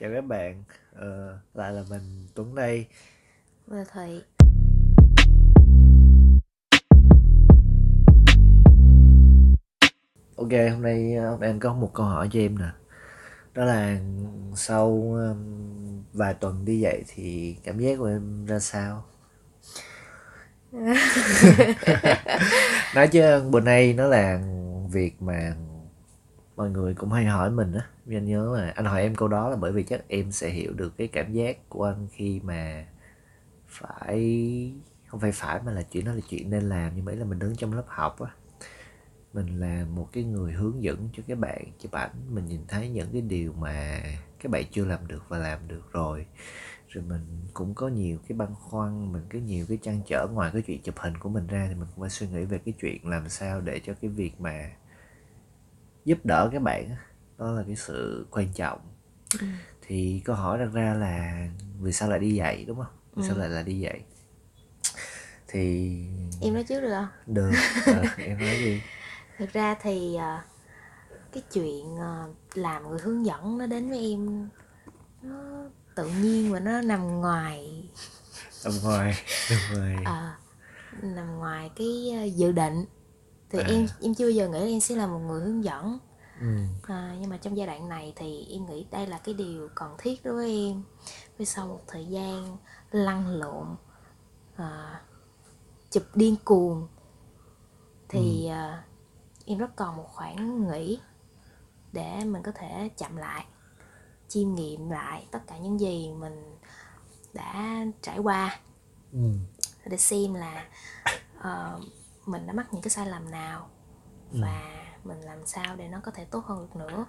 chào các bạn. Ờ, lại là mình Tuấn đây. Và Thụy. Ok hôm nay ờ, nay anh có một câu hỏi cho em nè. Đó là sau vài tuần đi dạy thì cảm giác của em ra sao? Nói chứ bữa nay nó là việc mà mọi người cũng hay hỏi mình á, Vì anh nhớ là anh hỏi em câu đó là bởi vì chắc em sẽ hiểu được cái cảm giác của anh khi mà phải, không phải phải mà là chuyện đó là chuyện nên làm. Nhưng mà ý là mình đứng trong lớp học á, mình là một cái người hướng dẫn cho các bạn chụp ảnh. Mình nhìn thấy những cái điều mà các bạn chưa làm được và làm được rồi. Rồi mình cũng có nhiều cái băn khoăn, mình có nhiều cái trăn trở ngoài cái chuyện chụp hình của mình ra thì mình cũng phải suy nghĩ về cái chuyện làm sao để cho cái việc mà giúp đỡ các bạn đó là cái sự quan trọng. Thì câu hỏi đặt ra là vì sao lại đi dạy đúng không? Vì sao Ừ. lại là đi dạy? Thì Em nói trước được không? được. Ờ, em nói gì Thực ra thì à, cái chuyện à, làm người hướng dẫn nó đến với em nó tự nhiên và nó nằm ngoài nằm ngoài nằm ngoài. À, nằm ngoài cái à, dự định thì À. em em chưa giờ nghĩ là em sẽ là một người hướng dẫn ừ. à, nhưng mà trong giai đoạn này thì em nghĩ đây là cái điều cần thiết đối với em vì sau một thời gian lăn lộn à, chụp điên cuồng thì à, em rất cần một khoảng nghỉ để mình có thể chậm lại chiêm nghiệm lại tất cả những gì mình đã trải qua Ừ. để xem là ờ, mình đã mắc những cái sai lầm nào và mình làm sao để nó có thể tốt hơn được nữa.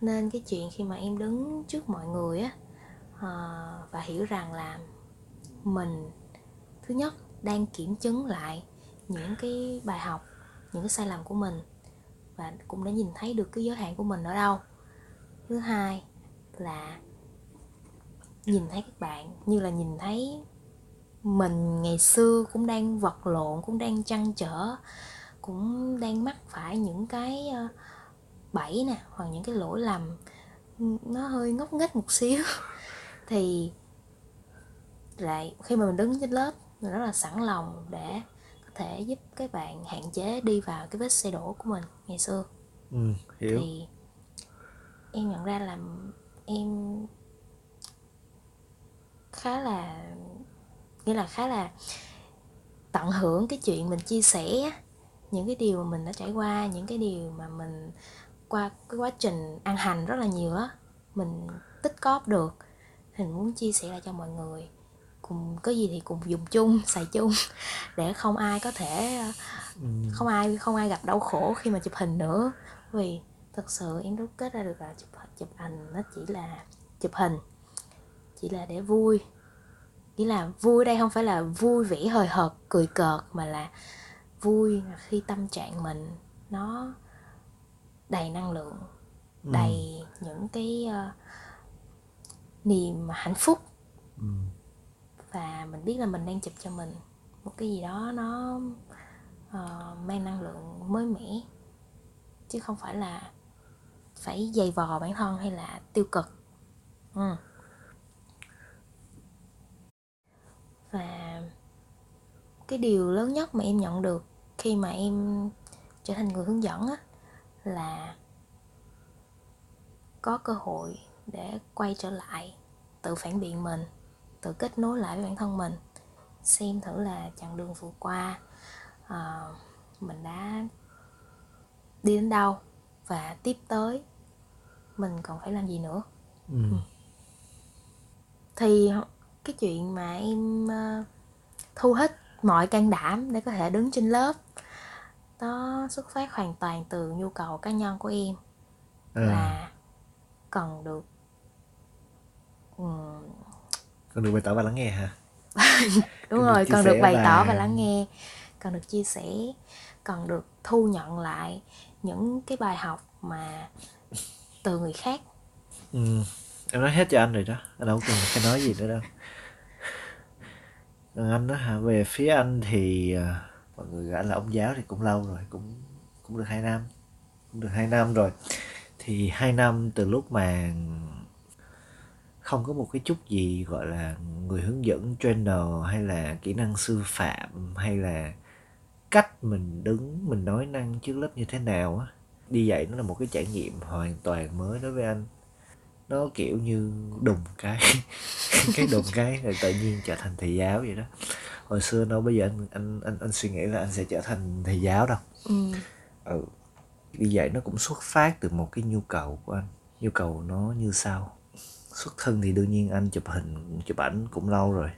Nên cái chuyện khi mà em đứng trước mọi người á ờ, và hiểu rằng là mình thứ nhất đang kiểm chứng lại những cái bài học những cái sai lầm của mình và cũng đã nhìn thấy được cái giới hạn của mình ở đâu. Thứ hai là nhìn thấy các bạn như là nhìn thấy mình ngày xưa cũng đang vật lộn cũng đang trăn trở cũng đang mắc phải những cái ờ, bẫy nè hoặc những cái lỗi lầm. Nó hơi ngốc nghếch một xíu. Thì lại khi mà mình đứng trên lớp mình rất là sẵn lòng để có thể giúp các bạn hạn chế đi vào cái vết xe đổ của mình ngày xưa. Ừ hiểu. Thì em nhận ra là em khá là nghĩa là khá là tận hưởng cái chuyện mình chia sẻ những cái điều mà mình đã trải qua những cái điều mà mình qua cái quá trình ăn hành rất là nhiều á mình tích cóp được. Thì mình muốn chia sẻ lại cho mọi người cùng có gì thì cùng dùng chung xài chung để không ai có thể ừ. không ai không ai gặp đau khổ khi mà chụp hình nữa. Vì thật sự em đúc kết ra được là chụp chụp hình nó chỉ là chụp hình chỉ là để vui nghĩa là vui đây không phải là vui vẻ hời hợt cười cợt mà là vui khi tâm trạng mình nó đầy năng lượng Ừ. đầy những cái ờ, niềm hạnh phúc Ừ. và mình biết là mình đang chụp cho mình một cái gì đó nó ờ, mang năng lượng mới mẻ chứ không phải là phải dày vò bản thân hay là tiêu cực ừ. và cái điều lớn nhất mà em nhận được khi mà em trở thành người hướng dẫn á là có cơ hội để quay trở lại tự phản biện mình tự kết nối lại với bản thân mình xem thử là chặng đường vừa qua ờ, mình đã đi đến đâu và tiếp tới mình còn phải làm gì nữa Ừ. thì cái chuyện mà em ờ, thu hết mọi can đảm để có thể đứng trên lớp. Nó xuất phát hoàn toàn từ nhu cầu cá nhân của em À, là cần được ừm, còn được bày tỏ và lắng nghe hả? Đúng Cần rồi cần được bày tỏ và- và lắng nghe cần được chia sẻ cần được thu nhận lại những cái bài học mà từ người khác. Ừ. em nói hết cho anh rồi đó. Anh đâu cần phải nói gì nữa đâu còn anh đó hả? Về phía anh thì à, mọi người gọi là ông giáo thì cũng lâu rồi cũng cũng được hai năm cũng được hai năm rồi. Thì hai năm từ lúc mà không có một cái chút gì gọi là người hướng dẫn trainer hay là kỹ năng sư phạm hay là cách mình đứng mình nói năng trước lớp như thế nào á đi dạy nó là một cái trải nghiệm hoàn toàn mới đối với anh nó kiểu như đùng cái cái đùng cái rồi tự nhiên trở thành thầy giáo vậy đó. Hồi xưa đâu bây giờ anh anh anh anh suy nghĩ là anh sẽ trở thành thầy giáo đâu. Ừ. ừ đi dạy nó cũng xuất phát từ một cái nhu cầu của anh. Nhu cầu nó như sau. Xuất thân thì đương nhiên anh chụp hình chụp ảnh cũng lâu rồi.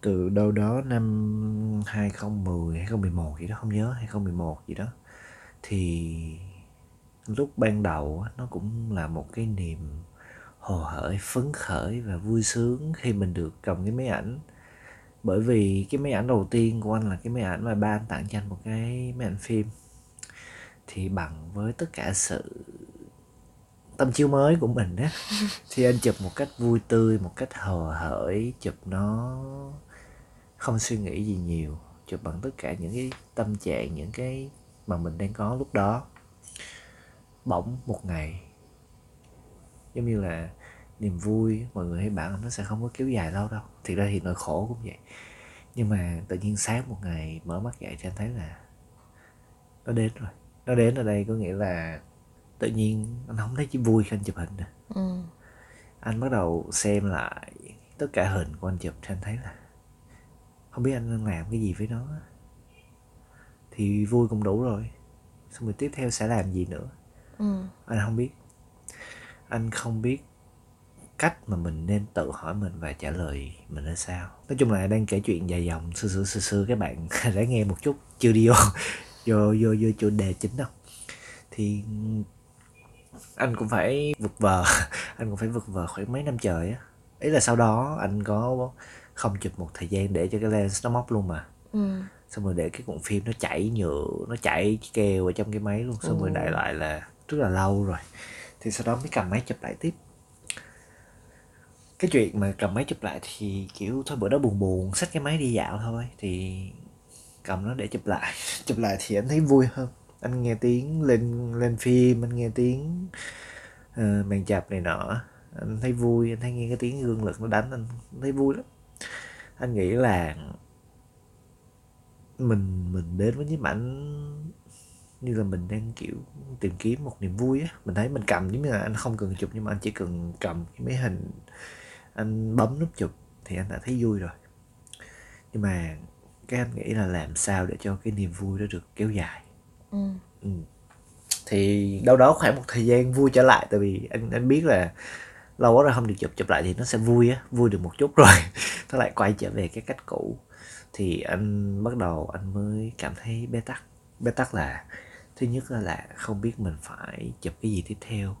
Từ đâu đó năm 2010 2011 gì đó không nhớ 2011 gì đó. Thì lúc ban đầu nó cũng là một cái niềm hồ hởi phấn khởi và vui sướng khi mình được cầm cái máy ảnh. Bởi vì cái máy ảnh đầu tiên của anh là cái máy ảnh mà ba anh tặng cho anh một cái máy ảnh phim. Thì bằng với tất cả sự tâm chiếu mới của mình á thì anh chụp một cách vui tươi một cách hờ hởi chụp nó không suy nghĩ gì nhiều chụp bằng tất cả những cái tâm trạng những cái mà mình đang có lúc đó. Bỗng một ngày giống như là niềm vui mọi người hay bảo nó sẽ không có kéo dài lâu đâu. Thì ra thì nỗi khổ cũng vậy. Nhưng mà tự nhiên sáng một ngày mở mắt dậy thì anh thấy là nó đến rồi. Nó đến ở đây có nghĩa là tự nhiên anh không thấy chỉ vui khi anh chụp hình nữa. Ừ. anh bắt đầu xem lại tất cả hình của anh chụp thì anh thấy là không biết anh đang làm cái gì với nó. Thì vui cũng đủ rồi. Xong rồi tiếp theo sẽ làm gì nữa? Ừ. anh không biết anh không biết cách mà mình nên tự hỏi mình và trả lời mình là sao. Nói chung là đang kể chuyện dài dòng xưa xưa xưa xưa các bạn đã nghe một chút chưa đi vô vô vô vô chủ đề chính đâu. Thì anh cũng phải vực vờ anh cũng phải vực vờ khoảng mấy năm trời á. Ý là sau đó anh có không chụp một thời gian để cho cái lens nó móc luôn mà. Ừ. xong rồi để cái cuộn phim nó chảy nhựa nó chảy keo ở trong cái máy luôn. Xong rồi đại lại là rất là lâu rồi thì sau đó mới cầm máy chụp lại tiếp. Cái chuyện mà cầm máy chụp lại thì kiểu thôi bữa đó buồn buồn xách cái máy đi dạo thôi thì cầm nó để chụp lại. Chụp lại thì anh thấy vui hơn. Anh nghe tiếng lên lên phim anh nghe tiếng uh, màn chập này nọ anh thấy vui anh thấy nghe cái tiếng gương lực nó đánh anh thấy vui lắm. Anh nghĩ là mình mình đến với nhiếp ảnh như là mình đang kiểu tìm kiếm một niềm vui á. Mình thấy mình cầm giống như là anh không cần chụp nhưng mà anh chỉ cần cầm cái máy hình anh bấm nút chụp thì anh đã thấy vui rồi. Nhưng mà cái anh nghĩ là làm sao để cho cái niềm vui đó được kéo dài? Ừ. ừ. thì đâu đó khoảng một thời gian vui trở lại tại vì anh anh biết là lâu quá rồi không được chụp chụp lại thì nó sẽ vui á vui được một chút rồi. Nó lại quay trở về cái cách cũ. Thì anh bắt đầu anh mới cảm thấy bế tắc. Bế tắc là thứ nhất là, là không biết mình phải chụp cái gì tiếp theo.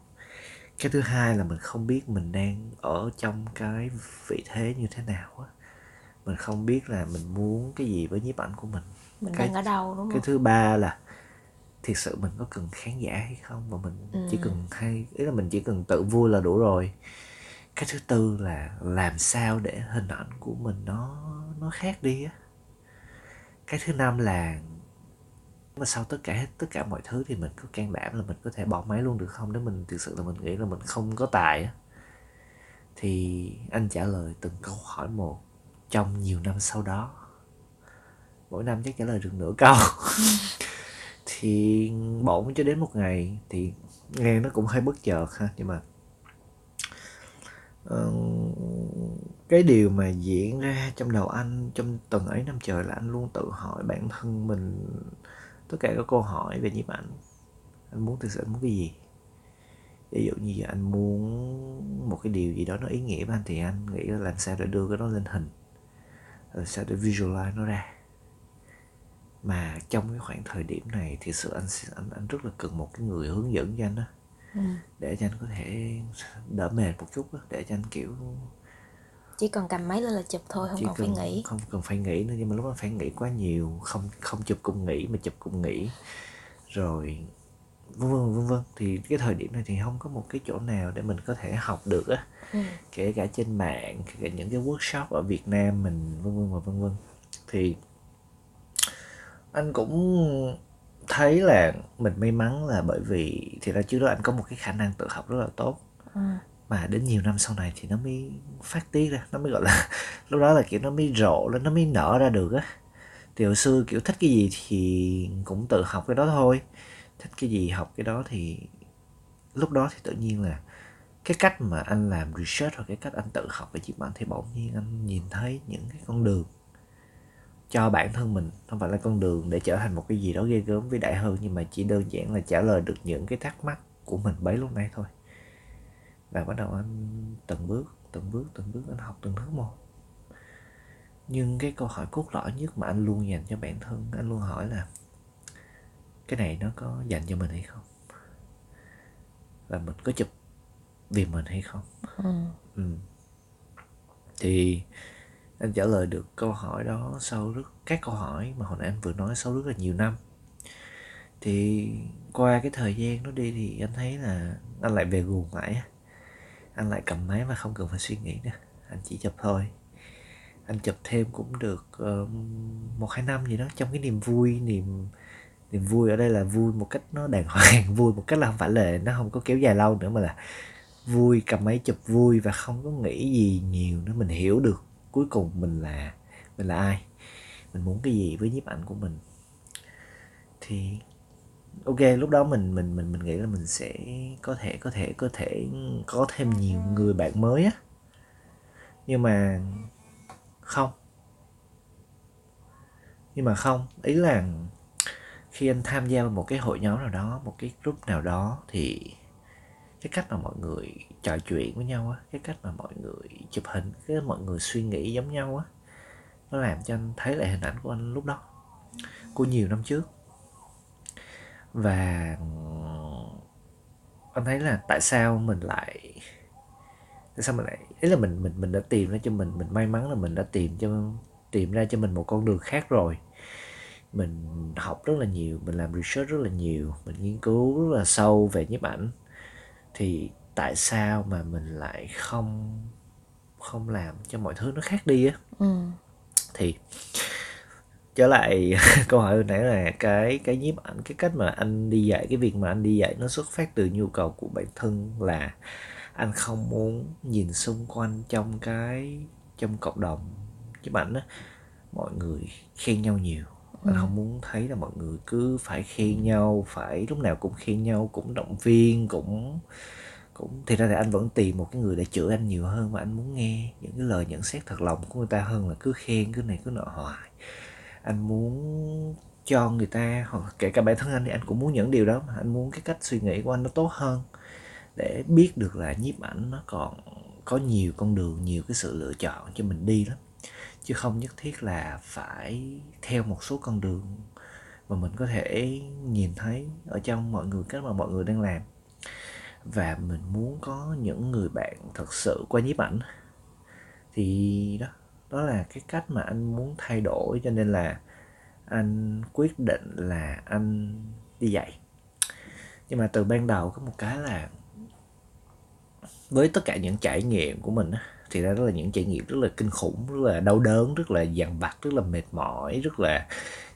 Cái thứ hai là mình không biết mình đang ở trong cái vị thế như thế nào á. Mình không biết là mình muốn cái gì với nhiếp ảnh của mình. Mình Cái- đang ở đâu đúng cái không? thứ ba là thiệt sự mình có cần khán giả hay không? Và mình chỉ cần hay ý là mình chỉ cần tự vui là đủ rồi. Cái thứ tư là làm sao để hình ảnh của mình nó nó khác đi á. Cái thứ năm là mà sau tất cả tất cả mọi thứ thì mình có can đảm là mình có thể bỏ máy luôn được không? Nếu mình thực sự là mình nghĩ là mình không có tài á thì anh trả lời từng câu hỏi một trong nhiều năm sau đó. Mỗi năm chắc trả lời được nửa câu. Thì bỗng cho đến một ngày thì nghe nó cũng hơi bất chợt ha nhưng mà uh, cái điều mà diễn ra trong đầu anh trong tuần ấy năm trời là anh luôn tự hỏi bản thân mình tất cả các câu hỏi về nhiếp ảnh. Anh muốn thực sự anh muốn cái gì? Ví dụ như anh muốn một cái điều gì đó nó ý nghĩa với anh thì anh nghĩ là làm sao để đưa cái đó lên hình? Làm sao để visualize nó ra? Mà trong cái khoảng thời điểm này thì sự anh anh anh rất là cần một cái người hướng dẫn cho anh đó Ừ. để cho anh có thể đỡ mệt một chút đó, để cho anh kiểu Chỉ cần cầm máy lên là chụp thôi, không chỉ cần phải nghĩ. không cần phải nghĩ nữa nhưng mà lúc đó phải nghĩ quá nhiều không không chụp cùng nghĩ mà chụp cùng nghĩ rồi vân vân vân vân thì cái thời điểm này thì không có một cái chỗ nào để mình có thể học được á Ừ. kể cả trên mạng kể cả những cái workshop ở Việt Nam mình vân vân và vân vân thì anh cũng thấy là mình may mắn là bởi vì thì ra trước đó anh có một cái khả năng tự học rất là tốt Ừ mà đến nhiều năm sau này thì nó mới phát tiết ra, nó mới gọi là lúc đó là, kiểu, nó mới rộ lên, nó mới nở ra được á. Thì hồi xưa, kiểu, thích cái gì thì cũng tự học cái đó thôi. Thích cái gì học cái đó thì lúc đó thì tự nhiên là cái cách mà anh làm research hoặc cái cách anh tự học về chip ảnh thì bỗng nhiên anh nhìn thấy những cái con đường cho bản thân mình. Không phải là con đường để trở thành một cái gì đó ghê gớm vĩ đại hơn, nhưng mà chỉ đơn giản là trả lời được những cái thắc mắc của mình bấy lúc nay thôi và bắt đầu anh từng bước từng bước từng bước anh học từng thứ một. Nhưng cái câu hỏi cốt lõi nhất mà anh luôn dành cho bản thân anh luôn hỏi là cái này nó có dành cho mình hay không? Và mình có chụp vì mình hay không? Ừ. Ừ. thì anh trả lời được câu hỏi đó sau rất các câu hỏi mà hồi nãy anh vừa nói sau rất là nhiều năm. Thì qua cái thời gian nó đi thì anh thấy là anh lại về guồng mãi anh lại cầm máy mà không cần phải suy nghĩ nữa. Anh chỉ chụp thôi. Anh chụp thêm cũng được uh, một hai năm gì đó trong cái niềm vui niềm niềm vui ở đây là vui một cách nó đàng hoàng vui một cách là không phải là nó không có kéo dài lâu nữa mà là vui cầm máy chụp vui và không có nghĩ gì nhiều nữa. Mình hiểu được cuối cùng mình là mình là ai. Mình muốn cái gì với nhiếp ảnh của mình. Thì ok, lúc đó mình mình mình mình nghĩ là mình sẽ có thể có thể có thể có thêm nhiều người bạn mới á. Nhưng mà không. Nhưng mà không, ý là khi anh tham gia vào một cái hội nhóm nào đó, một cái group nào đó thì cái cách mà mọi người trò chuyện với nhau á, cái cách mà mọi người chụp hình, cái mọi người suy nghĩ giống nhau á, nó làm cho anh thấy lại hình ảnh của anh lúc đó, của nhiều năm trước và anh thấy là tại sao mình lại tại sao mình lại ý là mình mình mình đã tìm ra cho mình mình may mắn là mình đã tìm cho tìm ra cho mình một con đường khác rồi. Mình học rất là nhiều mình làm research rất là nhiều mình nghiên cứu rất là sâu về nhiếp ảnh. Thì tại sao mà mình lại không không làm cho mọi thứ nó khác đi á? Ừ. thì trở lại câu hỏi hồi nãy là cái cái nhiếp ảnh cái cách mà anh đi dạy cái việc mà anh đi dạy nó xuất phát từ nhu cầu của bản thân là anh không muốn nhìn xung quanh trong cái trong cộng đồng. Nhiếp ảnh á mọi người khen nhau nhiều. Anh ừ. không muốn thấy là mọi người cứ phải khen nhau phải lúc nào cũng khen nhau cũng động viên cũng cũng thì ra thì anh vẫn tìm một cái người để chữa anh nhiều hơn và anh muốn nghe những cái lời nhận xét thật lòng của người ta hơn là cứ khen cứ này cứ nọ hoài anh muốn cho người ta, hoặc kể cả bản thân anh thì anh cũng muốn những điều đó, mà anh muốn cái cách suy nghĩ của anh nó tốt hơn để biết được là nhiếp ảnh nó còn có nhiều con đường, nhiều cái sự lựa chọn cho mình đi lắm. Chứ không nhất thiết là phải theo một số con đường mà mình có thể nhìn thấy ở trong mọi người, cách mà mọi người đang làm. Và mình muốn có những người bạn thật sự qua nhiếp ảnh. Thì đó đó là cái cách mà anh muốn thay đổi, cho nên là anh quyết định là anh đi dạy. Nhưng mà từ ban đầu có một cái là với tất cả những trải nghiệm của mình thì đó là những trải nghiệm rất là kinh khủng, rất là đau đớn, rất là dằn vặt, rất là mệt mỏi, rất là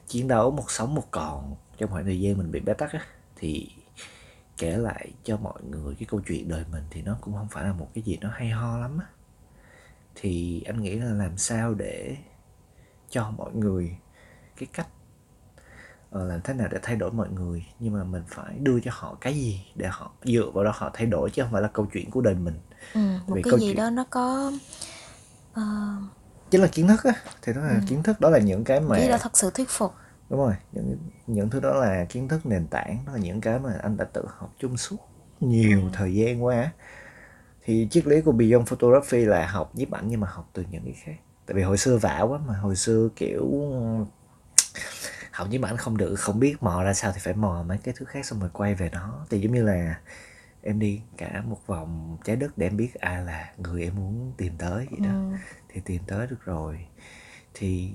chiến đấu một sống một còn trong khoảng thời gian mình bị bế tắc á. Thì kể lại cho mọi người cái câu chuyện đời mình thì nó cũng không phải là một cái gì nó hay ho lắm á thì anh nghĩ là làm sao để cho mọi người cái cách uh, làm thế nào để thay đổi mọi người nhưng mà mình phải đưa cho họ cái gì để họ dựa vào đó họ thay đổi chứ không phải là câu chuyện của đời mình ừ, một Vì cái gì chuyện... đó nó có uh... chính là kiến thức á thì đó là ừ. kiến thức đó là những cái mà cái đó thật sự thuyết phục đúng rồi những những thứ đó là kiến thức nền tảng đó là những cái mà anh đã tự học chung suốt nhiều ừ. thời gian qua thì triết lý của Beyond Photography là học nhiếp ảnh nhưng mà học từ những cái khác. Tại vì hồi xưa vả quá mà hồi xưa kiểu học nhiếp ảnh không được không biết mò ra sao thì phải mò mấy cái thứ khác xong rồi quay về nó thì giống như là em đi cả một vòng trái đất để em biết ai là người em muốn tìm tới vậy đó. Ừ. thì tìm tới được rồi. Thì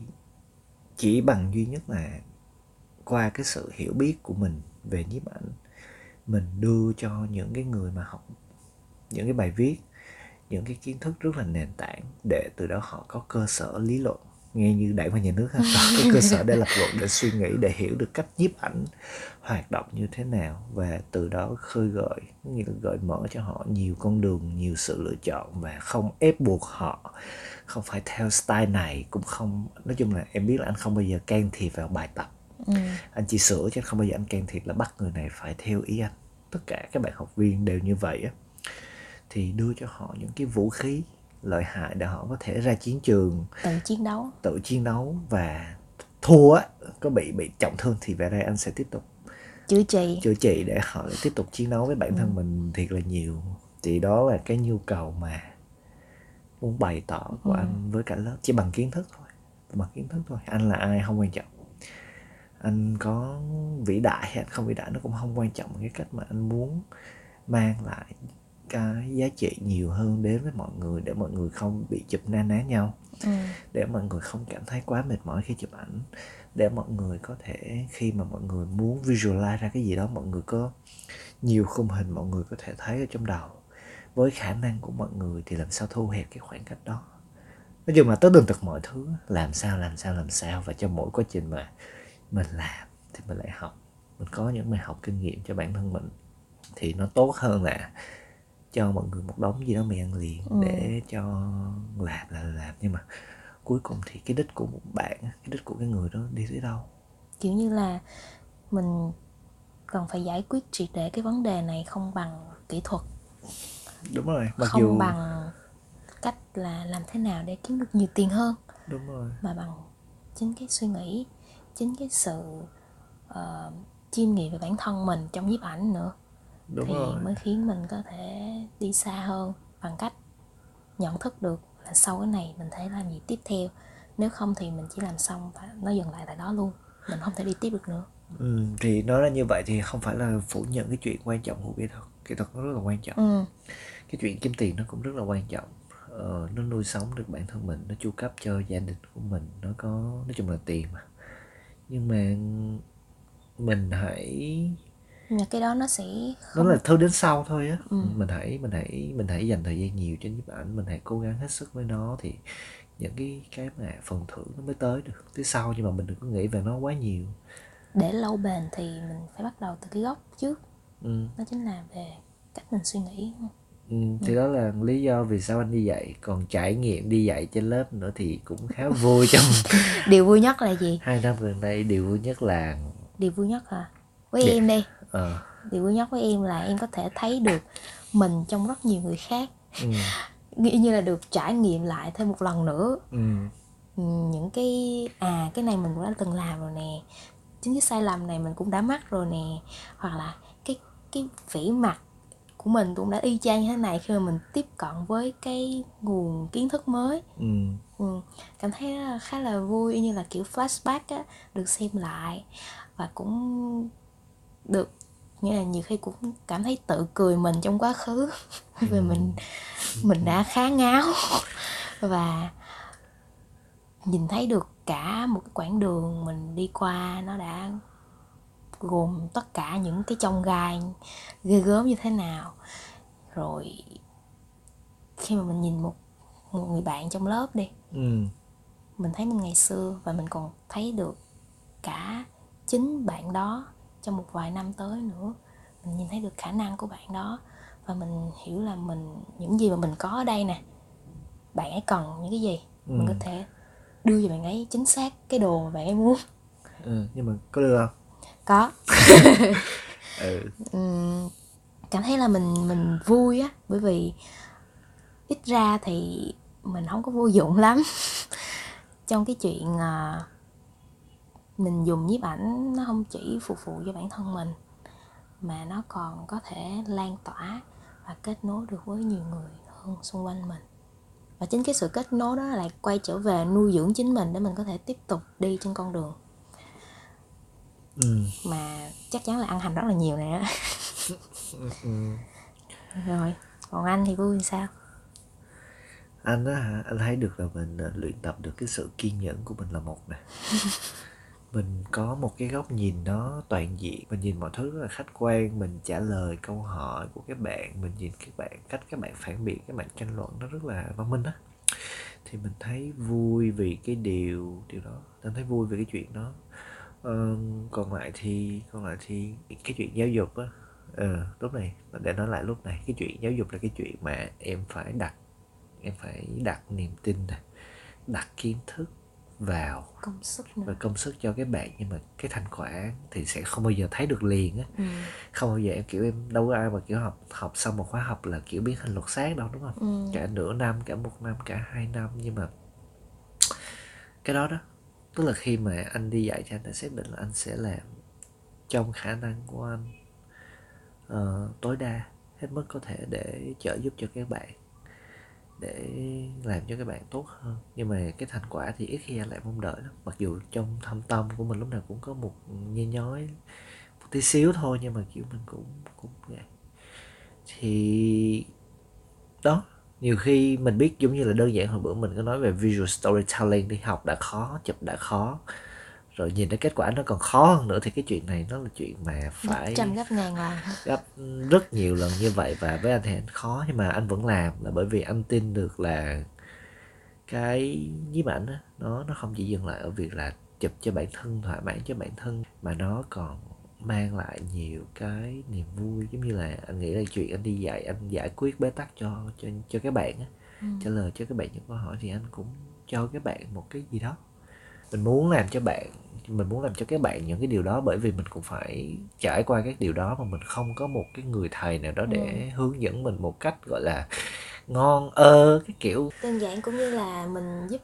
chỉ bằng duy nhất là qua cái sự hiểu biết của mình về nhiếp ảnh mình đưa cho những cái người mà học những cái bài viết những cái kiến thức rất là nền tảng để từ đó họ có cơ sở lý luận. Nghe như đảng và nhà nước ha có cơ sở để lập luận để suy nghĩ để hiểu được cách nhiếp ảnh hoạt động như thế nào. Và từ đó khơi gợi nghĩa là gợi mở cho họ nhiều con đường nhiều sự lựa chọn và không ép buộc họ không phải theo style này cũng không nói chung là em biết là anh không bao giờ can thiệp vào bài tập. Ừ. anh chỉ sửa chứ không bao giờ anh can thiệp là bắt người này phải theo ý anh. Tất cả các bạn học viên đều như vậy á thì đưa cho họ những cái vũ khí lợi hại để họ có thể ra chiến trường tự chiến đấu. tự chiến đấu và thua có bị bị trọng thương thì về đây anh sẽ tiếp tục chữa trị. chữa trị để họ tiếp tục chiến đấu với bản thân mình thiệt là nhiều. Thì đó là cái nhu cầu mà muốn bày tỏ của anh với cả lớp chỉ bằng kiến thức thôi bằng kiến thức thôi. Anh là ai không quan trọng. Anh có vĩ đại hay anh không vĩ đại nó cũng không quan trọng. Cái cách mà anh muốn mang lại cái giá trị nhiều hơn đến với mọi người để mọi người không bị chụp na ná nhau. Ừ. để mọi người không cảm thấy quá mệt mỏi khi chụp ảnh. Để mọi người có thể khi mà mọi người muốn visualize ra cái gì đó mọi người có nhiều khung hình mọi người có thể thấy ở trong đầu. Với khả năng của mọi người thì làm sao thu hẹp cái khoảng cách đó? Nói chung là tất tần tật mọi thứ làm sao làm sao làm sao và trong mỗi quá trình mà mình làm thì mình lại học. Mình có những bài học kinh nghiệm cho bản thân mình thì nó tốt hơn là cho mọi người một đống gì đó mì ăn liền Ừ. để cho làm là làm. Nhưng mà cuối cùng thì cái đích của một bạn cái đích của cái người đó đi tới đâu? Kiểu như là mình cần phải giải quyết triệt để cái vấn đề này không bằng kỹ thuật. Đúng rồi mặc không dù bằng cách là làm thế nào để kiếm được nhiều tiền hơn. Đúng rồi. Mà bằng chính cái suy nghĩ chính cái sự uh, chiêm nghiệm về bản thân mình trong nhiếp ảnh nữa đúng thì rồi. mới khiến mình có thể đi xa hơn bằng cách nhận thức được là sau cái này mình thể làm gì tiếp theo. Nếu không thì mình chỉ làm xong và nó dừng lại tại đó luôn. Mình không thể đi tiếp được nữa. Ừ, thì nói ra như vậy thì không phải là phủ nhận cái chuyện quan trọng của kỹ thuật. Kỹ thuật nó rất là quan trọng. Ừ. Cái chuyện kiếm tiền nó cũng rất là quan trọng. Ờ, nó nuôi sống được bản thân mình nó chu cấp cho gia đình của mình nó có nói chung là tiền mà. Nhưng mà mình hãy cái đó nó sẽ nó không là thứ đến sau thôi á. Ừ. mình hãy mình hãy mình hãy dành thời gian nhiều cho nhiếp ảnh mình hãy cố gắng hết sức với nó thì những cái cái mà phần thưởng nó mới tới được tới sau. Nhưng mà mình đừng có nghĩ về nó quá nhiều. Để lâu bền thì mình phải bắt đầu từ cái gốc trước. Ừ. đó chính là về cách mình suy nghĩ Ừ, thì đó là lý do vì sao anh đi dạy. Còn trải nghiệm đi dạy trên lớp nữa thì cũng khá vui trong điều vui nhất là gì? Hai năm gần đây điều vui nhất là điều vui nhất hả với Dạ. em đi ờ. Điều vui nhất với em là em có thể thấy được mình trong rất nhiều người khác. Ừ, nghĩ như là được trải nghiệm lại thêm một lần nữa. Ừ, Ừ, những cái à cái này mình cũng đã từng làm rồi nè. Chính cái sai lầm này mình cũng đã mắc rồi nè. Hoặc là cái cái vĩ mặt của mình cũng đã y chang như thế này khi mà mình tiếp cận với cái nguồn kiến thức mới. Ừ, ừ, cảm thấy khá là vui như là kiểu flashback á được xem lại. Và cũng được nghĩa là nhiều khi cũng cảm thấy tự cười mình trong quá khứ. Vì mình mình đã khá ngáo. Và nhìn thấy được cả một cái quãng đường mình đi qua nó đã gồm tất cả những cái chông gai ghê gớm như thế nào. Rồi khi mà mình nhìn một một người bạn trong lớp đi ừ, mình thấy mình ngày xưa và mình còn thấy được cả chính bạn đó trong một vài năm tới nữa. Mình nhìn thấy được khả năng của bạn đó và mình hiểu là mình những gì mà mình có ở đây nè bạn ấy cần những cái gì? Mình có Ừ. thể đưa cho bạn ấy chính xác cái đồ mà bạn ấy muốn. Ừ, nhưng mà có được không? Có. Ừ, Ừm, cảm thấy là mình mình vui á bởi vì ít ra thì mình không có vô dụng lắm. Trong cái chuyện à, mình dùng nhiếp ảnh nó không chỉ phục vụ cho bản thân mình mà nó còn có thể lan tỏa và kết nối được với nhiều người hơn xung quanh mình. Và chính cái sự kết nối đó lại quay trở về nuôi dưỡng chính mình để mình có thể tiếp tục đi trên con đường. Ừ, mà chắc chắn là ăn hành rất là nhiều nè. Ừ. rồi còn anh thì vui sao? Anh á hả? Anh thấy được là mình ờ, luyện tập được cái sự kiên nhẫn của mình là một nè mình có một cái góc nhìn nó toàn diện mình nhìn mọi thứ rất là khách quan mình trả lời câu hỏi của các bạn mình nhìn các bạn cách các bạn phản biện các bạn tranh luận nó rất là văn minh á. Thì mình thấy vui vì cái điều điều đó mình thấy vui vì cái chuyện đó. Ờ, còn lại thì còn lại thì cái chuyện giáo dục á. Ờ, lúc này để nói lại lúc này cái chuyện giáo dục là cái chuyện mà em phải đặt em phải đặt niềm tin này đặt kiến thức vào. Công sức nữa. Và công sức cho các bạn nhưng mà cái thành quả thì sẽ không bao giờ thấy được liền á. Ừ. không bao giờ em kiểu em đâu có ai mà kiểu học học xong một khóa học là kiểu biến thành luật sát đâu đúng không? Ừ. cả nửa năm cả một năm cả hai năm nhưng mà cái đó đó tức là khi mà anh đi dạy thì anh đã xác định là anh sẽ làm trong khả năng của anh ờ, tối đa hết mức có thể để trợ giúp cho các bạn để làm cho các bạn tốt hơn. Nhưng mà cái thành quả thì ít khi anh lại mong đợi lắm. Mặc dù trong thâm tâm của mình lúc nào cũng có một nhe nhói, một tí xíu thôi nhưng mà, kiểu, mình cũng cũng vậy thì đó, nhiều khi mình biết giống như là đơn giản hồi bữa mình có nói về visual storytelling đi, học đã khó, chụp đã khó rồi nhìn thấy kết quả nó còn khó hơn nữa thì cái chuyện này nó là chuyện mà phải trăm gấp ngàn lần. gấp rất nhiều lần như vậy và với anh thì anh khó nhưng mà anh vẫn làm là bởi vì anh tin được là cái nhiếp ảnh á nó nó không chỉ dừng lại ở việc là chụp cho bản thân thỏa mãn cho bản thân mà nó còn mang lại nhiều cái niềm vui. Giống như là anh nghĩ là chuyện anh đi dạy anh giải quyết bế tắc cho cho cho các bạn á Ừ. trả lời cho các bạn những câu hỏi thì anh cũng cho các bạn một cái gì đó. Mình muốn làm cho bạn mình muốn làm cho các bạn những cái điều đó bởi vì mình cũng phải trải qua các điều đó mà mình không có một cái người thầy nào đó để hướng dẫn mình một cách gọi là ngon ơ cái kiểu. Đơn giản cũng như là mình giúp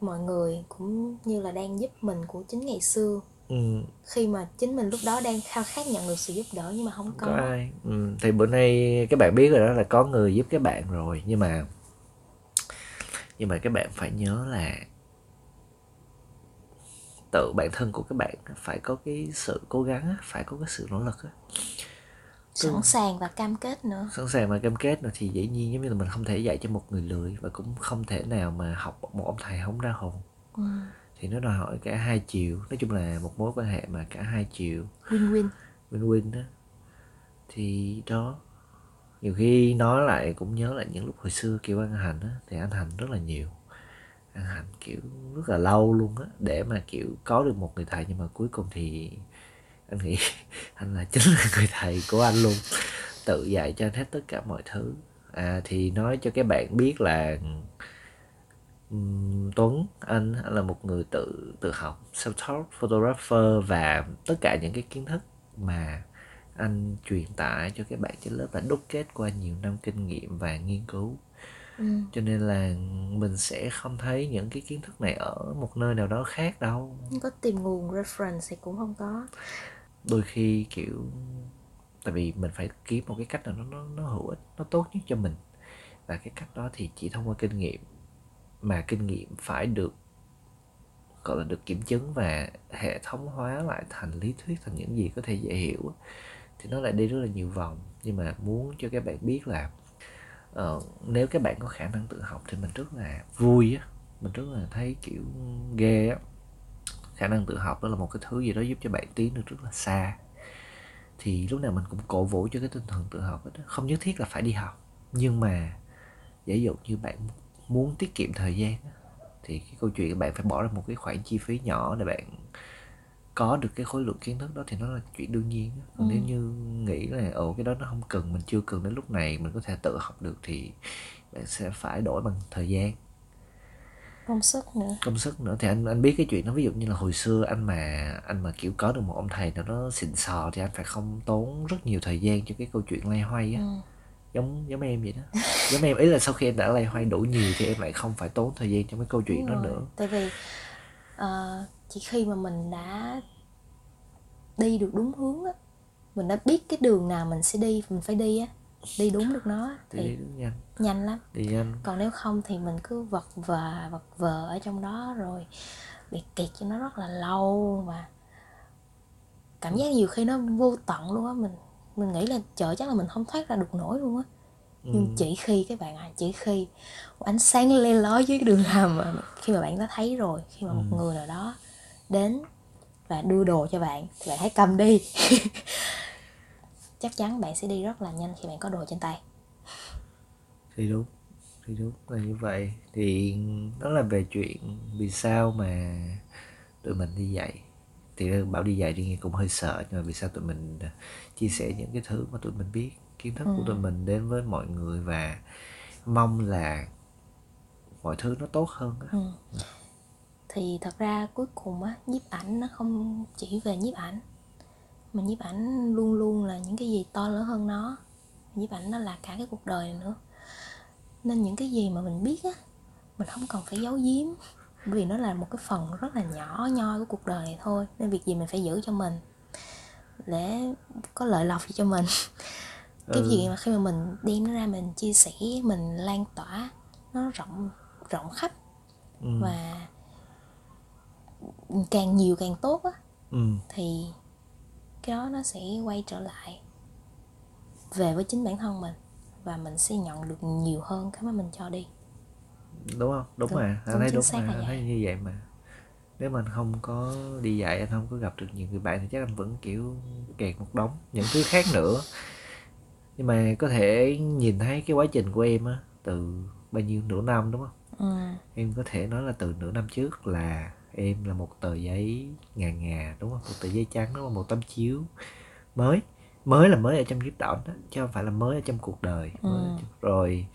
mọi người cũng như là đang giúp mình của chính ngày xưa. Ừ, khi mà chính mình lúc đó đang khao khát nhận được sự giúp đỡ nhưng mà không có, có ai. Ừ, thì bữa nay các bạn biết rồi đó là có người giúp các bạn rồi. Nhưng mà nhưng mà các bạn phải nhớ là tự bản thân của các bạn phải có cái sự cố gắng á, phải có cái sự nỗ lực á. sẵn sàng và cam kết nữa. Sẵn sàng mà cam kết rồi thì dĩ nhiên giống như là mình không thể dạy cho một người lười và cũng không thể nào mà học một ông thầy không ra hồn. Ừ. thì nó đòi hỏi cả hai chiều nói chung là một mối quan hệ mà cả hai chiều. Win win win-win đó. Thì đó nhiều khi nói lại cũng nhớ lại những lúc hồi xưa kiểu ăn hành á thì anh hành rất là nhiều ăn hành kiểu rất là lâu luôn á để mà kiểu có được một người thầy nhưng mà cuối cùng thì anh nghĩ anh là chính là người thầy của anh luôn. Tự dạy cho anh hết tất cả mọi thứ. À thì nói cho các bạn biết là Tuấn anh, anh là một người tự tự học self-taught photographer và tất cả những cái kiến thức mà anh truyền tải cho các bạn trên lớp là đúc kết qua nhiều năm kinh nghiệm và nghiên cứu ừ. cho nên là mình sẽ không thấy những cái kiến thức này ở một nơi nào đó khác đâu. Có tìm nguồn reference thì cũng không có. Đôi khi kiểu tại vì mình phải kiếm một cái cách nào nó nó, nó hữu ích nó tốt nhất cho mình. Và cái cách đó thì chỉ thông qua kinh nghiệm mà kinh nghiệm phải được gọi là được kiểm chứng và hệ thống hóa lại thành lý thuyết thành những gì có thể dễ hiểu thì nó lại đi rất là nhiều vòng. Nhưng mà muốn cho các bạn biết là ờ, nếu các bạn có khả năng tự học thì mình rất là vui á. Mình rất là thấy kiểu ghê á. Khả năng tự học đó là một cái thứ gì đó giúp cho bạn tiến được rất là xa. Thì lúc nào mình cũng cổ vũ cho cái tinh thần tự học đó. Không nhất thiết là phải đi học nhưng mà giả dụ như bạn muốn tiết kiệm thời gian thì cái câu chuyện bạn phải bỏ ra một cái khoản chi phí nhỏ để bạn có được cái khối lượng kiến thức đó thì nó là chuyện đương nhiên còn Ừ. nếu như nghĩ là ồ cái đó nó không cần mình chưa cần đến lúc này mình có thể tự học được thì bạn sẽ phải đổi bằng thời gian. Công sức nữa. Công sức nữa. Thì anh anh biết cái chuyện đó ví dụ như là hồi xưa anh mà anh mà kiểu có được một ông thầy nào đó xịn sò thì anh phải không tốn rất nhiều thời gian cho cái câu chuyện loay hoay á. Ừ. giống giống em vậy đó. Giống em ý là sau khi em đã loay hoay đủ nhiều thì em lại không phải tốn thời gian trong cái câu chuyện Đúng đó rồi. nữa. Tại vì ờ, chỉ khi mà mình đã đi được đúng hướng á mình đã biết cái đường nào mình sẽ đi mình phải đi á đi đúng được nó thì đi nhanh nhanh lắm. Đi nhanh. Còn nếu không thì mình cứ vật vờ vật vờ ở trong đó rồi bị kẹt cho nó rất là lâu và cảm giác nhiều khi nó vô tận luôn á mình mình nghĩ là trời chắc là mình không thoát ra được nổi luôn á. Nhưng chỉ khi các bạn à chỉ khi ánh sáng le lói dưới cái đường hầm mà khi mà bạn đã thấy rồi khi mà một người nào đó đến và đưa đồ cho bạn thì bạn hãy cầm đi chắc chắn bạn sẽ đi rất là nhanh khi bạn có đồ trên tay thì đúng thì đúng là như vậy thì đó là về chuyện vì sao mà tụi mình đi dạy thì bảo đi dạy thì nghe cũng hơi sợ nhưng mà vì sao tụi mình à, chia sẻ những cái thứ mà tụi mình biết kiến thức của tụi ừ. mình đến với mọi người và mong là mọi thứ nó tốt hơn á. ừ. Thì thật ra cuối cùng á nhiếp ảnh nó không chỉ về nhiếp ảnh mà nhiếp ảnh luôn luôn là những cái gì to lớn hơn nó nhiếp ảnh nó là cả cái cuộc đời này nữa nên những cái gì mà mình biết á mình không cần phải giấu giếm vì nó là một cái phần rất là nhỏ nhoi của cuộc đời này thôi nên việc gì mình phải giữ cho mình để có lợi lộc cho mình cái Ừ. gì mà khi mà mình đem nó ra mình chia sẻ mình lan tỏa nó rộng rộng khắp Ừ. và càng nhiều càng tốt á Ừ. thì cái đó nó sẽ quay trở lại về với chính bản thân mình và mình sẽ nhận được nhiều hơn cái mà mình cho đi. Đúng không? Đúng, Đúng, mà. Anh đúng thấy đúng mà. anh thấy như vậy mà. Nếu mà anh không có đi dạy anh không có gặp được nhiều người bạn thì chắc anh vẫn kiểu kẹt một đống những thứ khác nữa. Nhưng mà có thể nhìn thấy cái quá trình của em á từ bao nhiêu nửa năm đúng không? Ừ, em có thể nói là từ nửa năm trước là em là một tờ giấy ngà ngà đúng không? Một tờ giấy trắng đúng không? Một tấm chiếu. Mới mới là mới ở trong nhiếp đỏ đó chứ không phải là mới ở trong cuộc đời. Ừ. rồi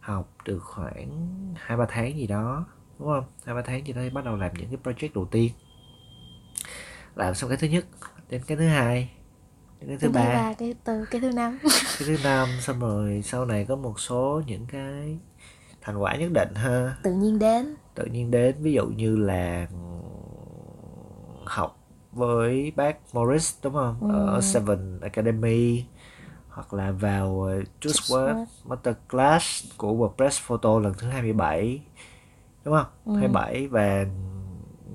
học được khoảng hai ba tháng gì đó đúng không? Hai ba tháng gì đó thì bắt đầu làm những cái project đầu tiên. Làm xong cái thứ nhất đến cái thứ hai đến cái thứ ba. ba cái tư cái thứ năm. Cái thứ năm xong rồi sau này có một số những cái thành quả nhất định ha. Tự nhiên đến tự nhiên đến ví dụ như là học với bác Morris đúng không ở Ừ. Seven Academy hoặc là vào uh, Just Work. Masterclass của WordPress Photo lần thứ 27 đúng không? Ừ. 27 và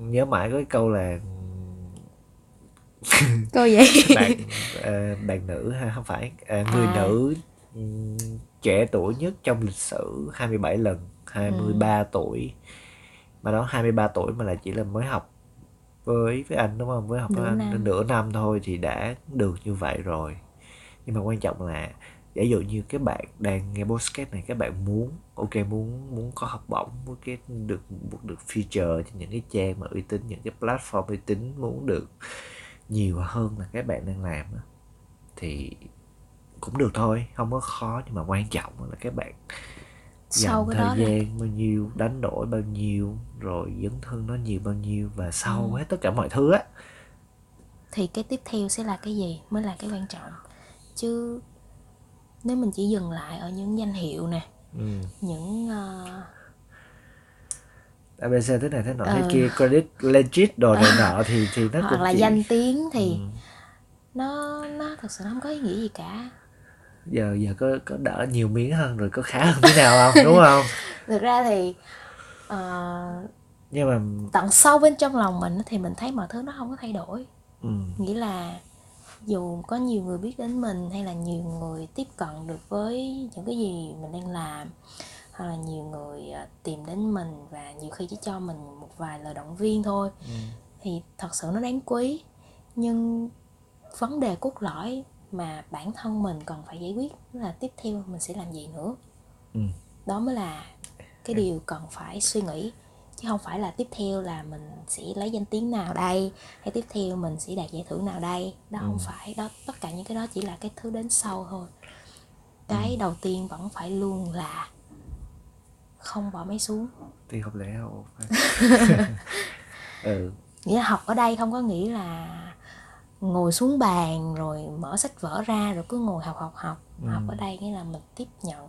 nhớ mãi có cái câu là cô vậy bạn ờ, bạn nữ ha không phải ờ, người À. nữ ừm, trẻ tuổi nhất trong lịch sử 27 lần 23 tuổi mà đó 23 tuổi mà là chỉ là mới học với với anh đúng không? Với học với anh năm. nửa năm thôi thì đã được như vậy rồi. Nhưng mà quan trọng là giả dụ như các bạn đang nghe podcast này các bạn muốn ok muốn muốn có học bổng muốn cái được được feature trên những cái trang mà uy tín những cái platform uy tín muốn được nhiều hơn là các bạn đang làm thì cũng được thôi không có khó. Nhưng mà quan trọng là các bạn sau dành cái thời đó là gian bao nhiêu đánh đổi bao nhiêu rồi dấn thân nó nhiều bao nhiêu và sau Ừ. hết tất cả mọi thứ á thì cái tiếp theo sẽ là cái gì mới là cái quan trọng chứ nếu mình chỉ dừng lại ở những danh hiệu nè ừ. những ờ, ABC thế này thế nọ thế Ừ. kia credit legit đồ này nọ thì thì nó hoặc cũng là chỉ danh tiếng thì Ừ. nó nó thật sự không có ý nghĩa gì cả giờ giờ có có đỡ nhiều miếng hơn rồi có khá hơn thế nào không? Đúng không? Thực ra thì ờ, nhưng mà tận sâu bên trong lòng mình thì mình thấy mọi thứ nó không có thay đổi. Ừ, nghĩa là dù có nhiều người biết đến mình hay là nhiều người tiếp cận được với những cái gì mình đang làm hoặc là nhiều người à, tìm đến mình và nhiều khi chỉ cho mình một vài lời động viên thôi ừ, thì thật sự nó đáng quý. Nhưng vấn đề cốt lõi mà bản thân mình cần phải giải quyết là tiếp theo mình sẽ làm gì nữa. Ừ. đó mới là cái điều cần phải suy nghĩ chứ không phải là tiếp theo là mình sẽ lấy danh tiếng nào đây hay tiếp theo mình sẽ đạt giải thưởng nào đây. Đó không phải đó tất cả những cái đó chỉ là cái thứ đến sau thôi. Cái đầu tiên vẫn phải luôn là không bỏ máy xuống. Thì không lẽ đâu ừ. Nghĩa là học ở đây không có nghĩa là ngồi xuống bàn rồi mở sách vở ra rồi cứ ngồi học học học. Ừ. học ở đây nghĩa là mình tiếp nhận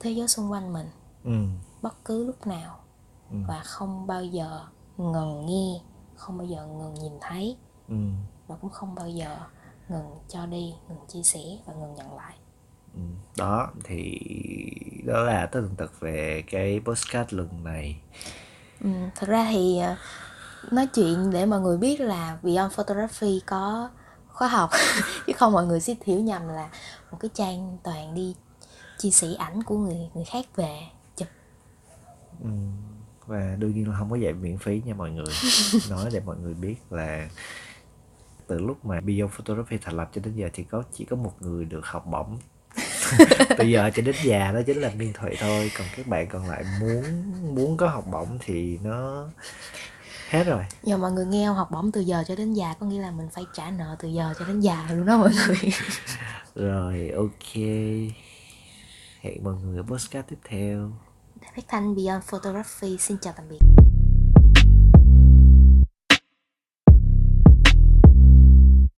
thế giới xung quanh mình. Ừ. Bất cứ lúc nào. Ừ. và không bao giờ ngừng nghe không bao giờ ngừng nhìn thấy. Ừ. Và cũng không bao giờ ngừng cho đi ngừng chia sẻ và ngừng nhận lại. Ừ, đó thì đó là tất tần tật về cái postcard lần này. Ừ, thật ra thì ờ, nói chuyện để mọi người biết là Beyond Photography có khóa học. Chứ không mọi người sẽ hiểu nhầm là một cái trang toàn đi chia sẻ ảnh của người người khác về chụp. Ừ, và đương nhiên là không có dạy miễn phí nha mọi người. Nói để mọi người biết là từ lúc mà Beyond Photography thành lập cho đến giờ thì có chỉ có một người được học bổng. Từ giờ cho đến già đó chính là miên thụy thôi. Còn các bạn còn lại muốn muốn có học bổng thì nó hết rồi. Giờ mọi người nghe không học bổng từ giờ cho đến già có nghĩa là mình phải trả nợ từ giờ cho đến già luôn đó mọi người. Rồi ok. Hẹn mọi người ở podcast tiếp theo. Phát thanh Beyond Photography xin chào tạm biệt